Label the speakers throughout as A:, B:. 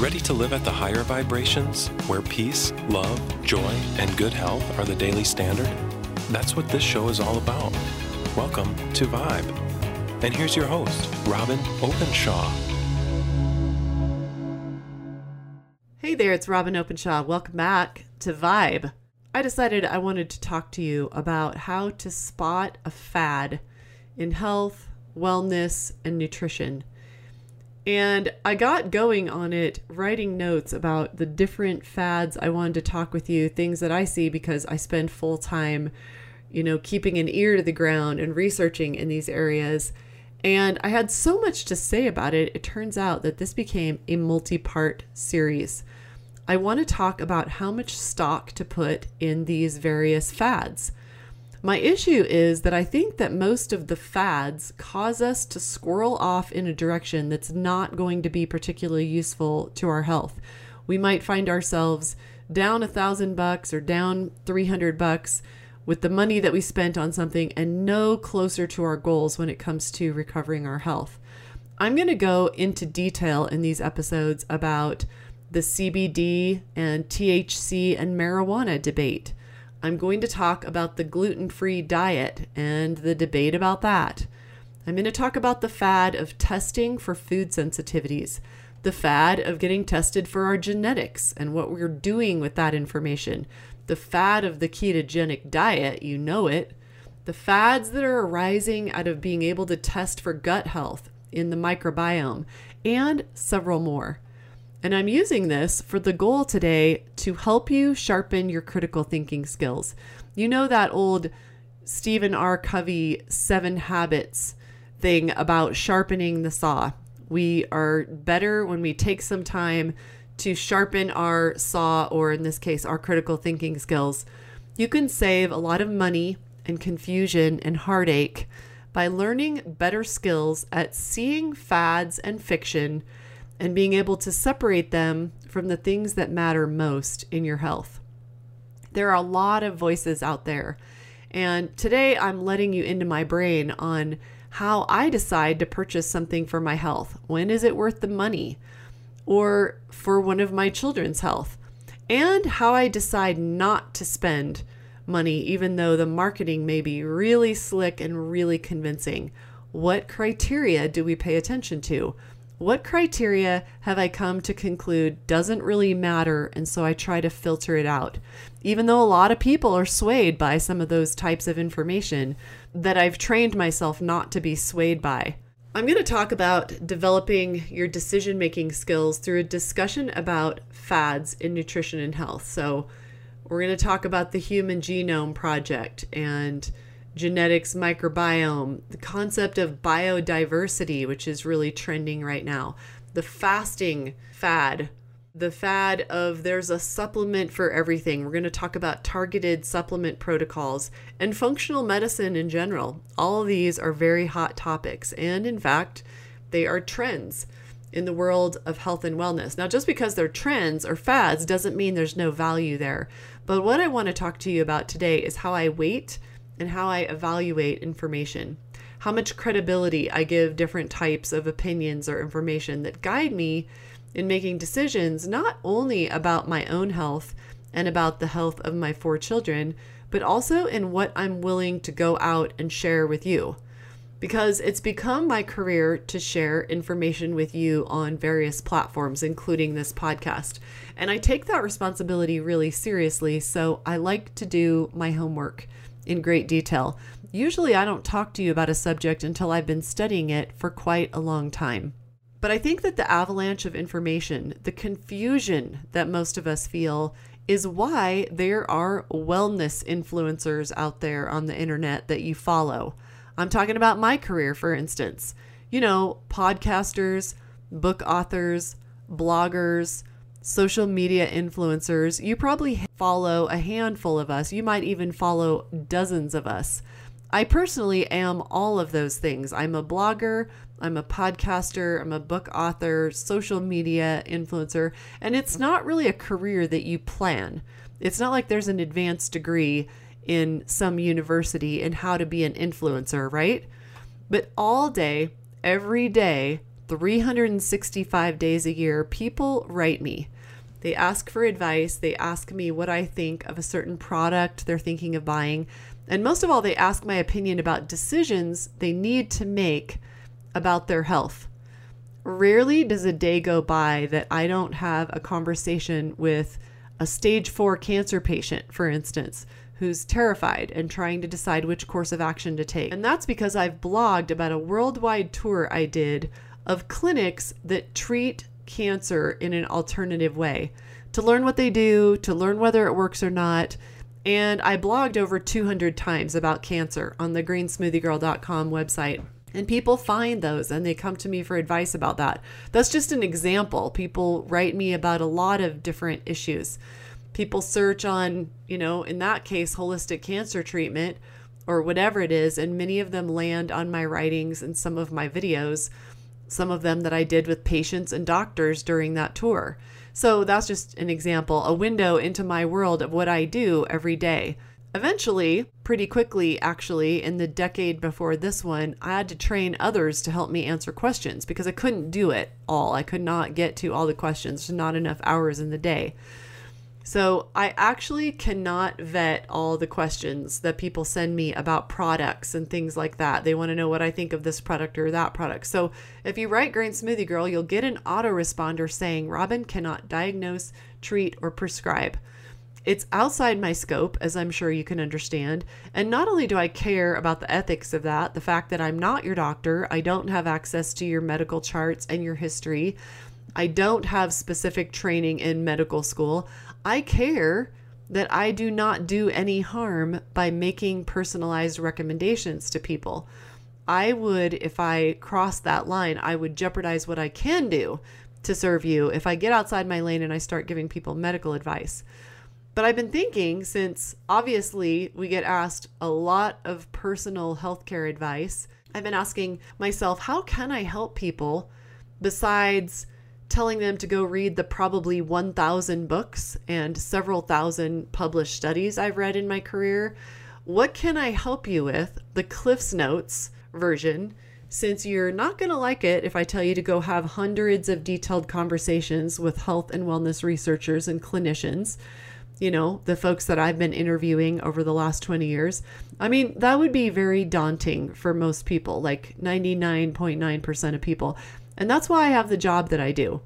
A: Ready to live at the higher vibrations, where peace, love, joy, and good health are the daily standard? That's what this show is all about. Welcome to Vibe. And here's your host, Robyn Openshaw.
B: Hey there, it's Robyn Openshaw. Welcome back to Vibe. I decided I wanted to talk to you about how to spot a fad in health, wellness, and nutrition. And I got going on it writing notes about the different fads I wanted to talk with you, things that I see because I spend full time, you know, keeping an ear to the ground and researching in these areas. And I had so much to say about it, it turns out that this became a multi part series. I want to talk about how much stock to put in these various fads. My issue is that I think that most of the fads cause us to squirrel off in a direction that's not going to be particularly useful to our health. We might find ourselves down a thousand bucks or down 300 bucks with the money that we spent on something and no closer to our goals when it comes to recovering our health. I'm going to go into detail in these episodes about the CBD and THC and marijuana debate. I'm going to talk about the gluten free diet and the debate about that. I'm going to talk about the fad of testing for food sensitivities, the fad of getting tested for our genetics and what we're doing with that information, the fad of the ketogenic diet, you know it, the fads that are arising out of being able to test for gut health in the microbiome, and several more. And I'm using this for the goal today to help you sharpen your critical thinking skills. You know that old Stephen R. Covey seven habits thing about sharpening the saw. We are better when we take some time to sharpen our saw, or in this case, our critical thinking skills. You can save a lot of money and confusion and heartache by learning better skills at seeing fads and fiction and being able to separate them from the things that matter most in your health. There are a lot of voices out there. And today I'm letting you into my brain on how I decide to purchase something for my health. When is it worth the money? Or for one of my children's health? And how I decide not to spend money, even though the marketing may be really slick and really convincing. What criteria do we pay attention to? What criteria have I come to conclude doesn't really matter, and so I try to filter it out? Even though a lot of people are swayed by some of those types of information that I've trained myself not to be swayed by. I'm going to talk about developing your decision making skills through a discussion about fads in nutrition and health. So, we're going to talk about the Human Genome Project and genetics microbiome, the concept of biodiversity, which is really trending right now, the fasting fad, the fad of there's a supplement for everything. We're going to talk about targeted supplement protocols and functional medicine in general. All of these are very hot topics, and in fact, they are trends in the world of health and wellness. Now, just because they're trends or fads doesn't mean there's no value there. But what I want to talk to you about today is how I wait and how I evaluate information, how much credibility I give different types of opinions or information that guide me in making decisions not only about my own health and about the health of my four children, but also in what I'm willing to go out and share with you. Because it's become my career to share information with you on various platforms, including this podcast. And I take that responsibility really seriously, so I like to do my homework in great detail. Usually, I don't talk to you about a subject until I've been studying it for quite a long time. But I think that the avalanche of information, the confusion that most of us feel, is why there are wellness influencers out there on the internet that you follow. I'm talking about my career, for instance. You know, podcasters, book authors, bloggers, social media influencers. You probably follow a handful of us. You might even follow dozens of us. I personally am all of those things. I'm a blogger, I'm a podcaster, I'm a book author, social media influencer, and it's not really a career that you plan. It's not like there's an advanced degree in some university in how to be an influencer, right? But all day, every day, 365 days a year, people write me. They ask for advice. They ask me what I think of a certain product they're thinking of buying. And most of all, they ask my opinion about decisions they need to make about their health. Rarely does a day go by that I don't have a conversation with a stage four cancer patient, for instance, who's terrified and trying to decide which course of action to take. And that's because I've blogged about a worldwide tour I did of clinics that treat cancer in an alternative way to learn what they do, to learn whether it works or not. And I blogged over 200 times about cancer on the greensmoothiegirl.com website. And people find those and they come to me for advice about that. That's just an example. People write me about a lot of different issues. People search on, you know, in that case, holistic cancer treatment or whatever it is, and many of them land on my writings and some of my videos some of them that I did with patients and doctors during that tour. So that's just an example, a window into my world of what I do every day. Eventually, pretty quickly, actually, in the decade before this one, I had to train others to help me answer questions because I couldn't do it all. I could not get to all the questions, not enough hours in the day. So I actually cannot vet all the questions that people send me about products and things like that. They want to know what I think of this product or that product. So if you write Green Smoothie Girl, you'll get an autoresponder saying Robyn cannot diagnose, treat, or prescribe. It's outside my scope, as I'm sure you can understand. And not only do I care about the ethics of that, the fact that I'm not your doctor, I don't have access to your medical charts and your history, I don't have specific training in medical school. I care that I do not do any harm by making personalized recommendations to people. I would, if I cross that line, I would jeopardize what I can do to serve you if I get outside my lane and I start giving people medical advice. But I've been thinking since obviously we get asked a lot of personal healthcare advice, I've been asking myself, how can I help people besides telling them to go read the probably 1,000 books and several thousand published studies I've read in my career. What can I help you with? The Cliff's Notes version, since you're not going to like it if I tell you to go have hundreds of detailed conversations with health and wellness researchers and clinicians. You know, the folks that I've been interviewing over the last 20 years. I mean, that would be very daunting for most people, like 99.9% of people. And that's why I have the job that I do,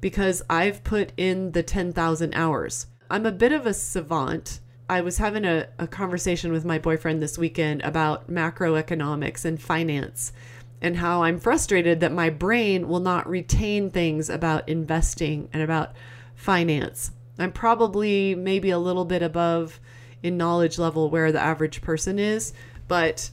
B: because I've put in the 10,000 hours. I'm a bit of a savant. I was having a, a conversation with my boyfriend this weekend about macroeconomics and finance and how I'm frustrated that my brain will not retain things about investing and about finance. I'm probably maybe a little bit above in knowledge level where the average person is, but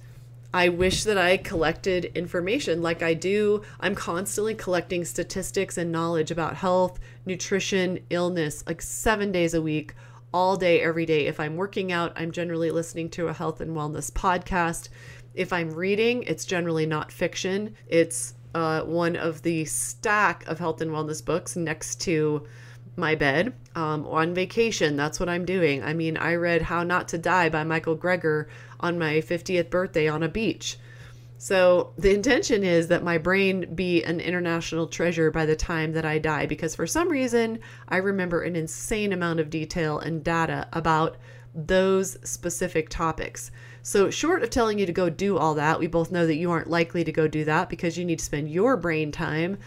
B: I wish that I collected information like I do. I'm constantly collecting statistics and knowledge about health, nutrition, illness, like seven days a week, all day, every day. If I'm working out, I'm generally listening to a health and wellness podcast. If I'm reading, it's generally not fiction. It's uh, one of the stack of health and wellness books next to my bed um, on vacation. That's what I'm doing. I mean, I read How Not to Die by Michael Greger on my 50th birthday on a beach. So the intention is that my brain be an international treasure by the time that I die because for some reason I remember an insane amount of detail and data about those specific topics. So, short of telling you to go do all that, we both know that you aren't likely to go do that because you need to spend your brain time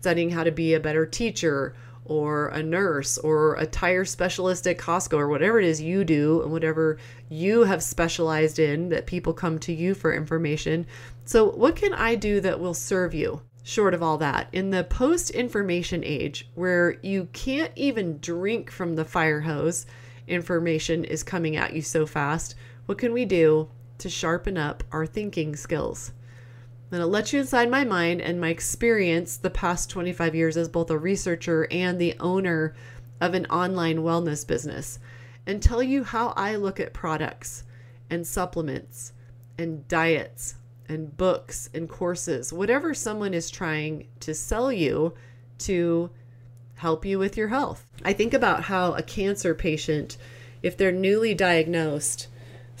B: studying how to be a better teacher or a nurse or a tire specialist at Costco or whatever it is you do and whatever you have specialized in that people come to you for information. So, what can I do that will serve you? Short of all that, in the post information age where you can't even drink from the fire hose, information is coming at you so fast. What can we do to sharpen up our thinking skills? Then it lets you inside my mind and my experience the past 25 years as both a researcher and the owner of an online wellness business and tell you how I look at products and supplements and diets and books and courses, whatever someone is trying to sell you to help you with your health. I think about how a cancer patient, if they're newly diagnosed,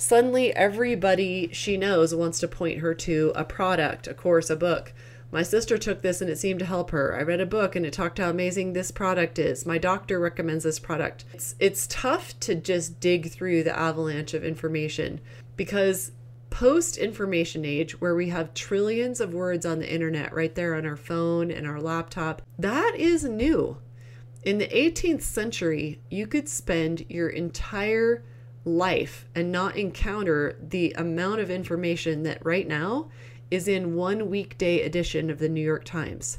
B: Suddenly, everybody she knows wants to point her to a product, a course, a book. My sister took this and it seemed to help her. I read a book and it talked how amazing this product is. My doctor recommends this product. It's it's tough to just dig through the avalanche of information because post information age where we have trillions of words on the internet right there on our phone and our laptop, that is new. In the 18th century, you could spend your entire life and not encounter the amount of information that right now is in one weekday edition of the New York Times.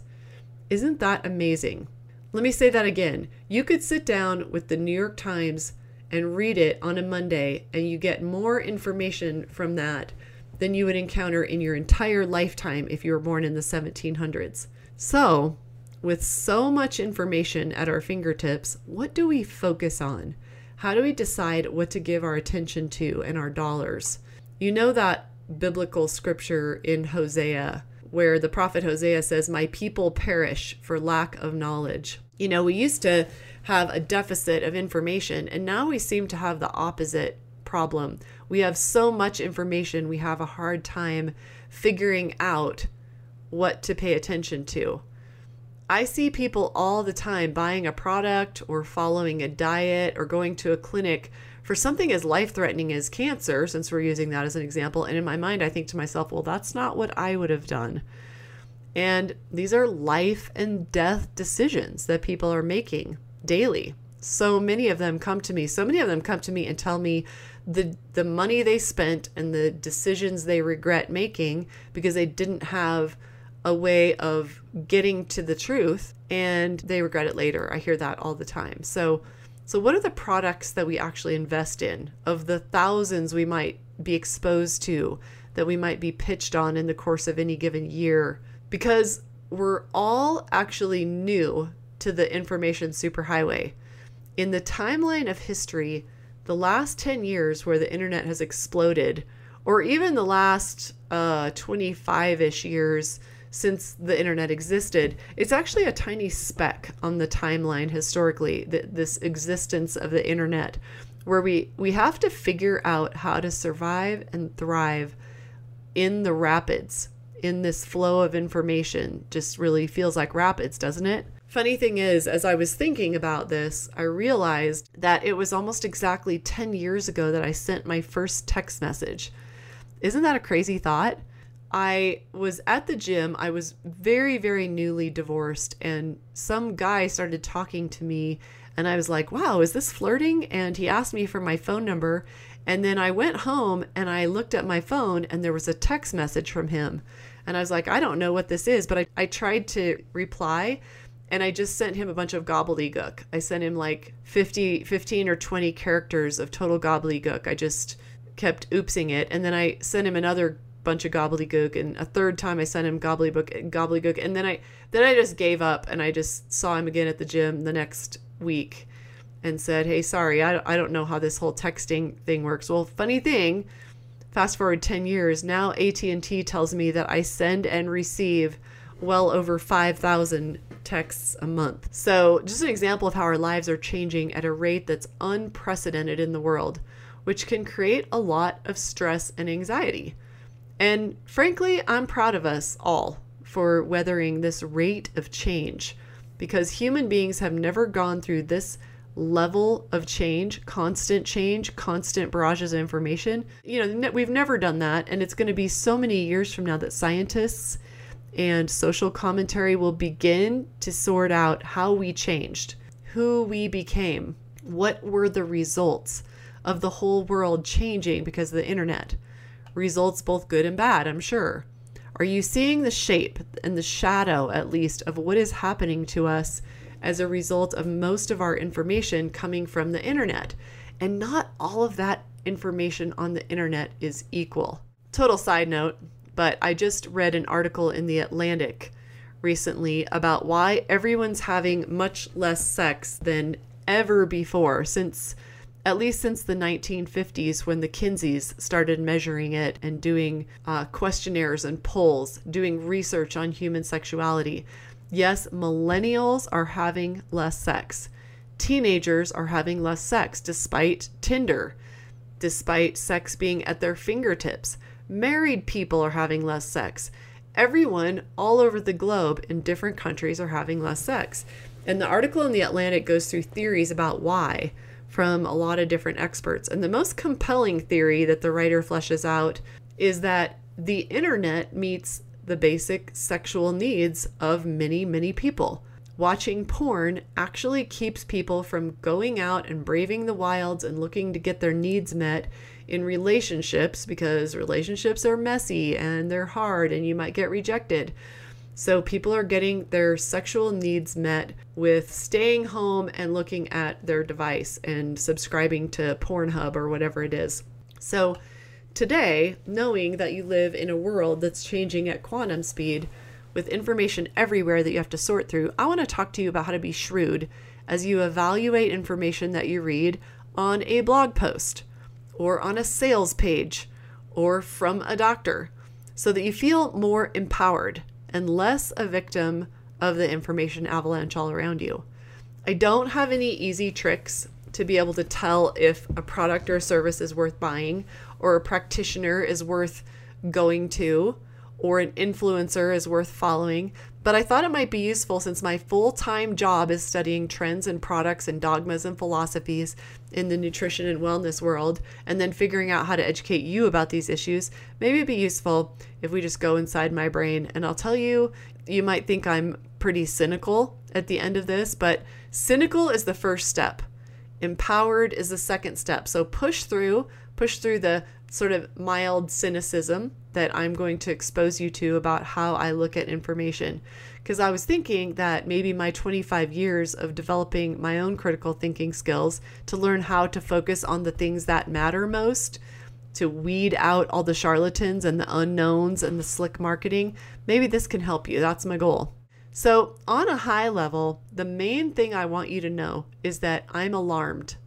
B: Isn't that amazing? Let me say that again. You could sit down with the New York Times and read it on a Monday, and you get more information from that than you would encounter in your entire lifetime if you were born in the 1700s. So, with so much information at our fingertips, what do we focus on? How do we decide what to give our attention to and our dollars? You know that biblical scripture in Hosea where the prophet Hosea says, My people perish for lack of knowledge. You know, we used to have a deficit of information, and now we seem to have the opposite problem. We have so much information, we have a hard time figuring out what to pay attention to. I see people all the time buying a product or following a diet or going to a clinic for something as life threatening as cancer, since we're using that as an example. And in my mind, I think to myself, well, that's not what I would have done. And these are life and death decisions that people are making daily. So many of them come to me, so many of them come to me and tell me the the money they spent and the decisions they regret making because they didn't have a way of getting to the truth and they regret it later. I hear that all the time. So so what are the products that we actually invest in of the thousands we might be exposed to that we might be pitched on in the course of any given year because we're all actually new to the information superhighway. In the timeline of history, the last 10 years where the internet has exploded, or even the last 25 uh, ish years since the internet existed, it's actually a tiny speck on the timeline historically, th- this existence of the internet, where we, we have to figure out how to survive and thrive in the rapids, in this flow of information. Just really feels like rapids, doesn't it? Funny thing is, as I was thinking about this, I realized that it was almost exactly 10 years ago that I sent my first text message. Isn't that a crazy thought? I was at the gym. I was very, very newly divorced, and some guy started talking to me, and I was like, wow, is this flirting? And he asked me for my phone number. And then I went home and I looked at my phone, and there was a text message from him. And I was like, I don't know what this is, but I, I tried to reply and I just sent him a bunch of gobbledygook. I sent him like 50, 15 or 20 characters of total gobbledygook. I just kept oopsing it. And then I sent him another bunch of gobbledygook and a third time I sent him gobbledygook gobbledygook and then I then I just gave up and I just saw him again at the gym the next week and said, "Hey, sorry, I, I don't know how this whole texting thing works." Well, funny thing, fast forward 10 years, now AT&T tells me that I send and receive well over 5,000 texts a month. So, just an example of how our lives are changing at a rate that's unprecedented in the world, which can create a lot of stress and anxiety. And frankly, I'm proud of us all for weathering this rate of change because human beings have never gone through this level of change, constant change, constant barrages of information. You know, we've never done that. And it's going to be so many years from now that scientists and social commentary will begin to sort out how we changed, who we became, what were the results of the whole world changing because of the internet. Results both good and bad, I'm sure. Are you seeing the shape and the shadow, at least, of what is happening to us as a result of most of our information coming from the internet? And not all of that information on the internet is equal. Total side note but I just read an article in The Atlantic recently about why everyone's having much less sex than ever before since at least since the 1950s when the Kinseys started measuring it and doing uh, questionnaires and polls, doing research on human sexuality. Yes, millennials are having less sex. Teenagers are having less sex despite Tinder, despite sex being at their fingertips married people are having less sex. everyone all over the globe in different countries are having less sex. And the article in The Atlantic goes through theories about why from a lot of different experts. And the most compelling theory that the writer fleshes out is that the internet meets the basic sexual needs of many, many people. Watching porn actually keeps people from going out and braving the wilds and looking to get their needs met in relationships because relationships are messy and they're hard and you might get rejected. So people are getting their sexual needs met with staying home and looking at their device and subscribing to Pornhub or whatever it is. So today, knowing that you live in a world that's changing at quantum speed with information everywhere that you have to sort through, I want to talk to you about how to be shrewd as you evaluate information that you read on a blog post or on a sales page or from a doctor so that you feel more empowered and less a victim of the information avalanche all around you. I don't have any easy tricks to be able to tell if a product or service is worth buying or a practitioner is worth going to or an influencer is worth following, but I thought it might be useful since my full time job is studying trends and products and dogmas and philosophies in the nutrition and wellness world, and then figuring out how to educate you about these issues. Maybe it'd be useful if we just go inside my brain and I'll tell you, you might think I'm pretty cynical at the end of this, but cynical is the first step. Empowered is the second step. So push through, push through the sort of mild cynicism that I'm going to expose you to about how I look at information. Because I was thinking that maybe my 25 years of developing my own critical thinking skills to learn how to focus on the things that matter most, to weed out all the charlatans and the unknowns and the slick marketing, maybe this can help you. That's my goal. So, on a high level, the main thing I want you to know is that I'm alarmed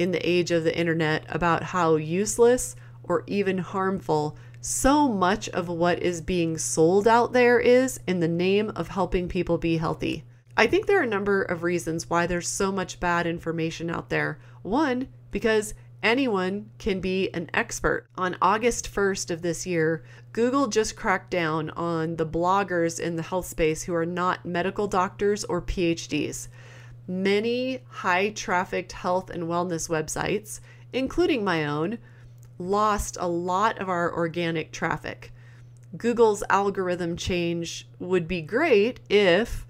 B: in the age of the internet about how useless or even harmful so much of what is being sold out there is in the name of helping people be healthy. I think there are a number of reasons why there's so much bad information out there. One, because anyone can be an expert. On August 1st of this year, Google just cracked down on the bloggers in the health space who are not medical doctors or PhDs. Many high trafficked health and wellness websites, including my own, lost a lot of our organic traffic. Google's algorithm change would be great if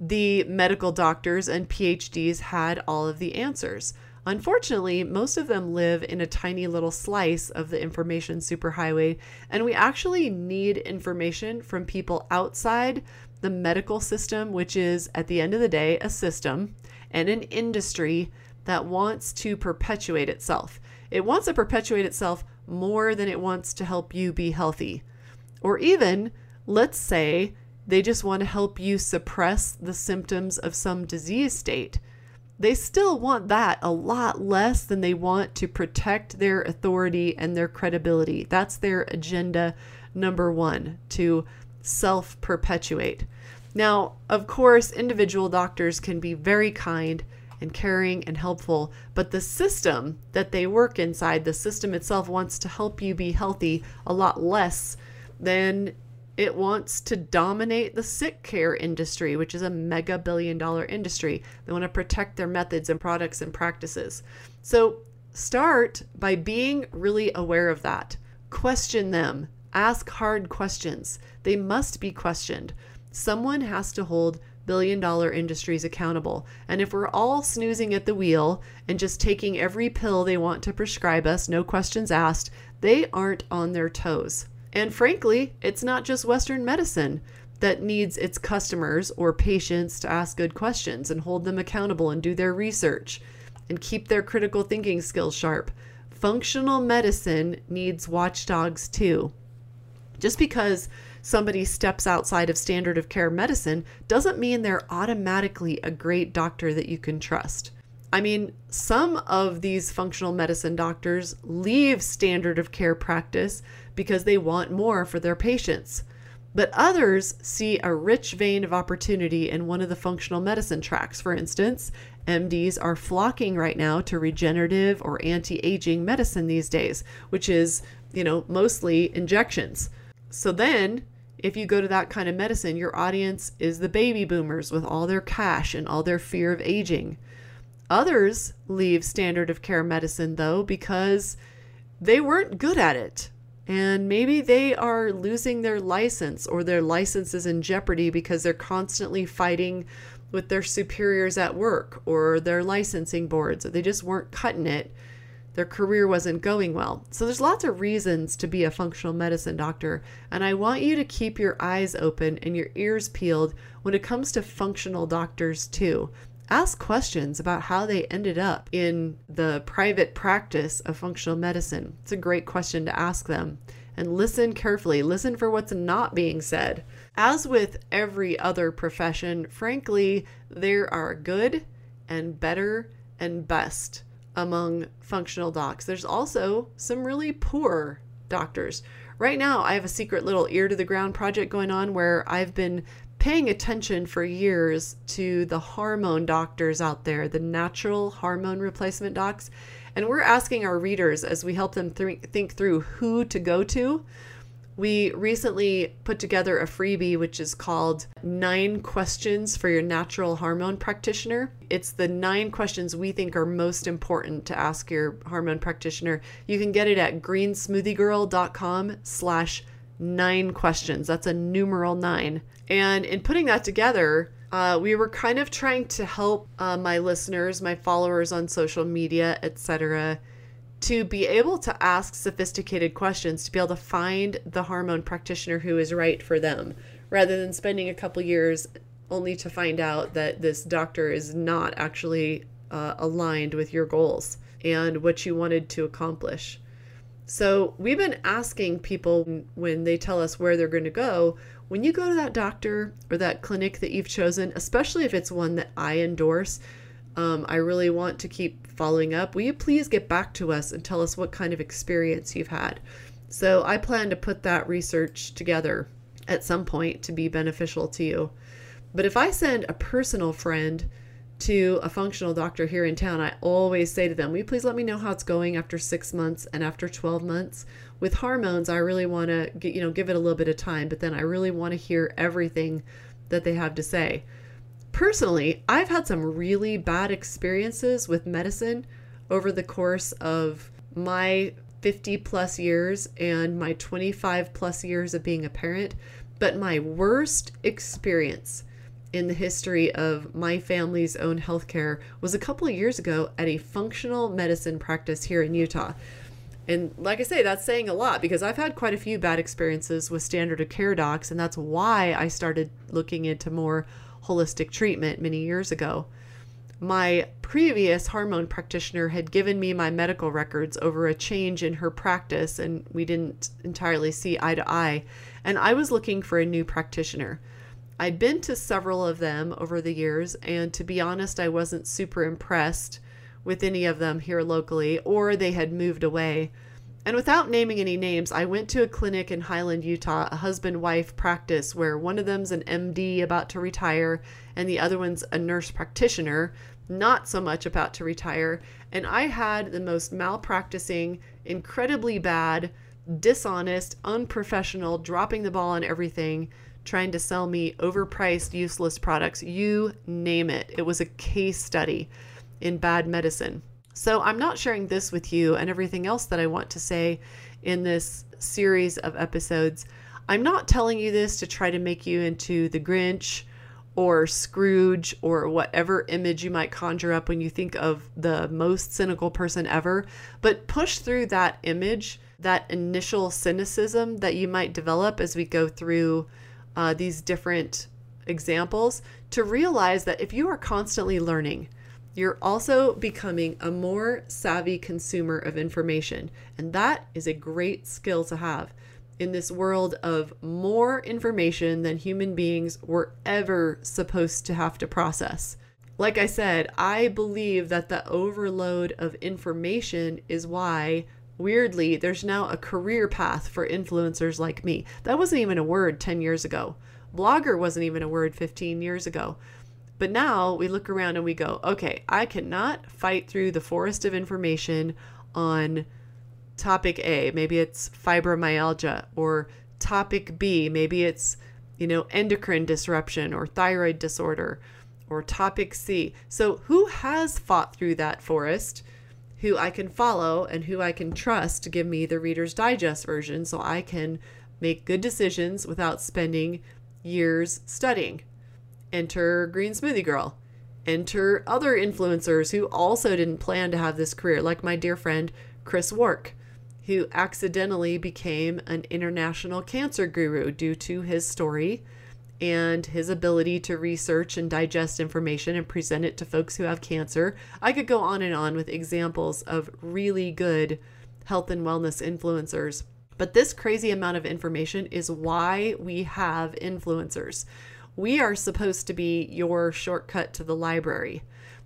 B: the medical doctors and PhDs had all of the answers. Unfortunately, most of them live in a tiny little slice of the information superhighway, and we actually need information from people outside the medical system, which is, at the end of the day, a system and an industry that wants to perpetuate itself. It wants to perpetuate itself more than it wants to help you be healthy. Or even, let's say, they just want to help you suppress the symptoms of some disease state. They still want that a lot less than they want to protect their authority and their credibility. That's their agenda number one to self perpetuate. Now, of course, individual doctors can be very kind and caring and helpful. But the system that they work inside, the system itself wants to help you be healthy a lot less than it wants to dominate the sick care industry, which is a mega billion dollar industry. They want to protect their methods and products and practices. So start by being really aware of that. Question them. Ask hard questions. They must be questioned. Someone has to hold billion dollar industries accountable. And if we're all snoozing at the wheel and just taking every pill they want to prescribe us, no questions asked, they aren't on their toes. And frankly, it's not just Western medicine that needs its customers or patients to ask good questions and hold them accountable and do their research and keep their critical thinking skills sharp. Functional medicine needs watchdogs too. Just because somebody steps outside of standard of care medicine doesn't mean they're automatically a great doctor that you can trust. I mean, some of these functional medicine doctors leave standard of care practice because they want more for their patients. But others see a rich vein of opportunity in one of the functional medicine tracks. For instance, MDs are flocking right now to regenerative or anti aging medicine these days, which is, you know, mostly injections. So then If you go to that kind of medicine, your audience is the baby boomers with all their cash and all their fear of aging. Others leave standard of care medicine though because they weren't good at it. And maybe they are losing their license or their license is in jeopardy because they're constantly fighting with their superiors at work or their licensing boards. They just weren't cutting it. Their career wasn't going well. So there's lots of reasons to be a functional medicine doctor. And I want you to keep your eyes open and your ears peeled when it comes to functional doctors too. Ask questions about how they ended up in the private practice of functional medicine. It's a great question to ask them. And listen carefully, listen for what's not being said. As with every other profession, frankly, there are good and better and best among functional docs. There's also some really poor doctors. Right now, I have a secret little ear to the ground project going on where I've been paying attention for years to the hormone doctors out there, the natural hormone replacement docs. And we're asking our readers as we help them th- think through who to go to. We recently put together a freebie which is called Nine Questions for Your Natural Hormone Practitioner. It's the nine questions we think are most important to ask your hormone practitioner. You can get it at greensmoothiegirl.com slash nine questions. That's a numeral nine. And in putting that together, uh, we were kind of trying to help uh, my listeners, my followers on social media, etc., to be able to ask sophisticated questions, to be able to find the hormone practitioner who is right for them, rather than spending a couple years only to find out that this doctor is not actually uh, aligned with your goals and what you wanted to accomplish. So, we've been asking people when they tell us where they're going to go, when you go to that doctor or that clinic that you've chosen, especially if it's one that I endorse, um, I really want to keep following up. Will you please get back to us and tell us what kind of experience you've had? So, I plan to put that research together at some point to be beneficial to you. But if I send a personal friend to a functional doctor here in town, I always say to them, Will you please let me know how it's going after six months and after 12 months? With hormones, I really want to you know, give it a little bit of time, but then I really want to hear everything that they have to say. Personally, I've had some really bad experiences with medicine over the course of my 50 plus years and my 25 plus years of being a parent. But my worst experience in the history of my family's own healthcare was a couple of years ago at a functional medicine practice here in Utah. And like I say, that's saying a lot because I've had quite a few bad experiences with standard of care docs, and that's why I started looking into more holistic treatment many years ago. My previous hormone practitioner had given me my medical records over a change in her practice, and we didn't entirely see eye to eye. And I was looking for a new practitioner. I'd been to several of them over the years, and to be honest, I wasn't super impressed with any of them here locally, or they had moved away. And without naming any names, I went to a clinic in Highland, Utah, a husband wife practice where one of them's an MD about to retire and the other one's a nurse practitioner, not so much about to retire. And I had the most malpracticing, incredibly bad, dishonest, unprofessional, dropping the ball on everything trying to sell me overpriced, useless products. You name it. It was a case study in bad medicine. So I'm not sharing this with you and everything else that I want to say in this series of episodes. I'm not telling you this to try to make you into the Grinch or Scrooge or whatever image you might conjure up when you think of the most cynical person ever, but push through that image, that initial cynicism that you might develop as we go through uh, these different examples to realize that if you are constantly learning, you're also becoming a more savvy consumer of information. And that is a great skill to have in this world of more information than human beings were ever supposed to have to process. Like I said, I believe that the overload of information is why weirdly, there's now a career path for influencers like me. That wasn't even a word 10 years ago. Blogger wasn't even a word 15 years ago. But now we look around and we go, okay, I cannot fight through the forest of information on topic A. Maybe it's fibromyalgia or topic B. Maybe it's, you know, endocrine disruption or thyroid disorder or topic C. So, who has fought through that forest? Who I can follow and who I can trust to give me the Reader's Digest version so I can make good decisions without spending years studying. Enter Green Smoothie Girl. Enter other influencers who also didn't plan to have this career, like my dear friend Chris Wark, who accidentally became an international cancer guru due to his story and his ability to research and digest information and present it to folks who have cancer. I could go on and on with examples of really good health and wellness influencers. But this crazy amount of information is why we have influencers. We are supposed to be your shortcut to the library.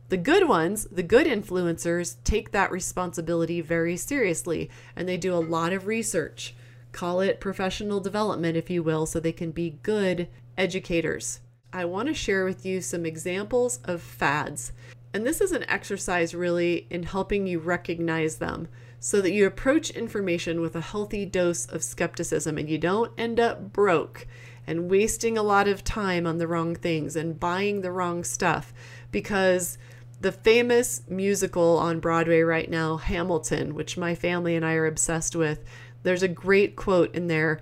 B: The good ones, the good influencers, take that responsibility very seriously and they do a lot of research. Call it professional development, if you will, so they can be good educators. I want to share with you some examples of fads. And this is an exercise really in helping you recognize them so that you approach information with a healthy dose of skepticism and you don't end up broke and wasting a lot of time on the wrong things and buying the wrong stuff because the famous musical on Broadway right now, Hamilton, which my family and I are obsessed with, there's a great quote in there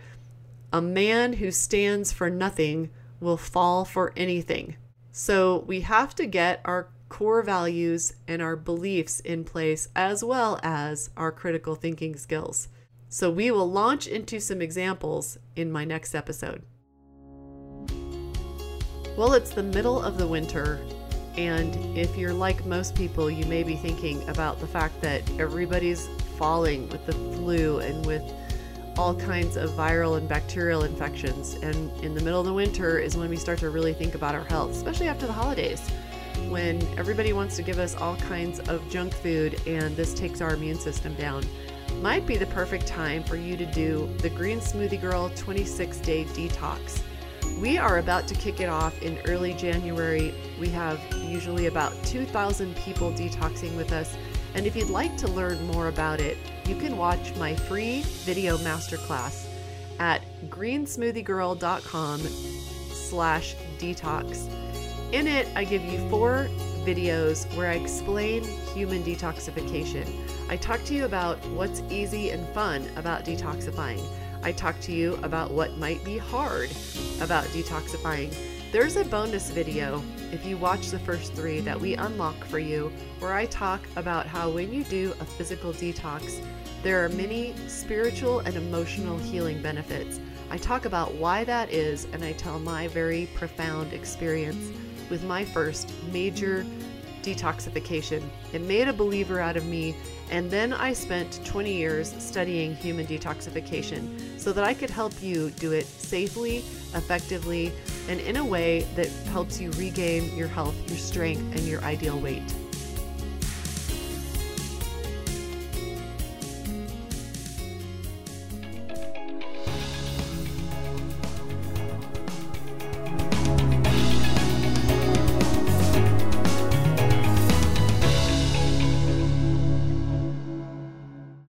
B: A man who stands for nothing will fall for anything. So we have to get our core values and our beliefs in place, as well as our critical thinking skills. So we will launch into some examples in my next episode. Well, it's the middle of the winter, and if you're like most people, you may be thinking about the fact that everybody's falling with the flu and with all kinds of viral and bacterial infections. And in the middle of the winter is when we start to really think about our health, especially after the holidays, when everybody wants to give us all kinds of junk food and this takes our immune system down. Might be the perfect time for you to do the Green Smoothie Girl 26 day detox. We are about to kick it off in early January. We have usually about 2,000 people detoxing with us. And if you'd like to learn more about it, you can watch my free video masterclass at greensmoothiegirl.com slash detox. In it, I give you four videos where I explain human detoxification. I talk to you about what's easy and fun about detoxifying. I talk to you about what might be hard about detoxifying. There's a bonus video, if you watch the first three, that we unlock for you, where I talk about how when you do a physical detox, there are many spiritual and emotional healing benefits. I talk about why that is, and I tell my very profound experience with my first major detoxification. It made a believer out of me, and then I spent 20 years studying human detoxification so that I could help you do it safely, effectively, and in a way that helps you regain your health, your strength, and your ideal weight.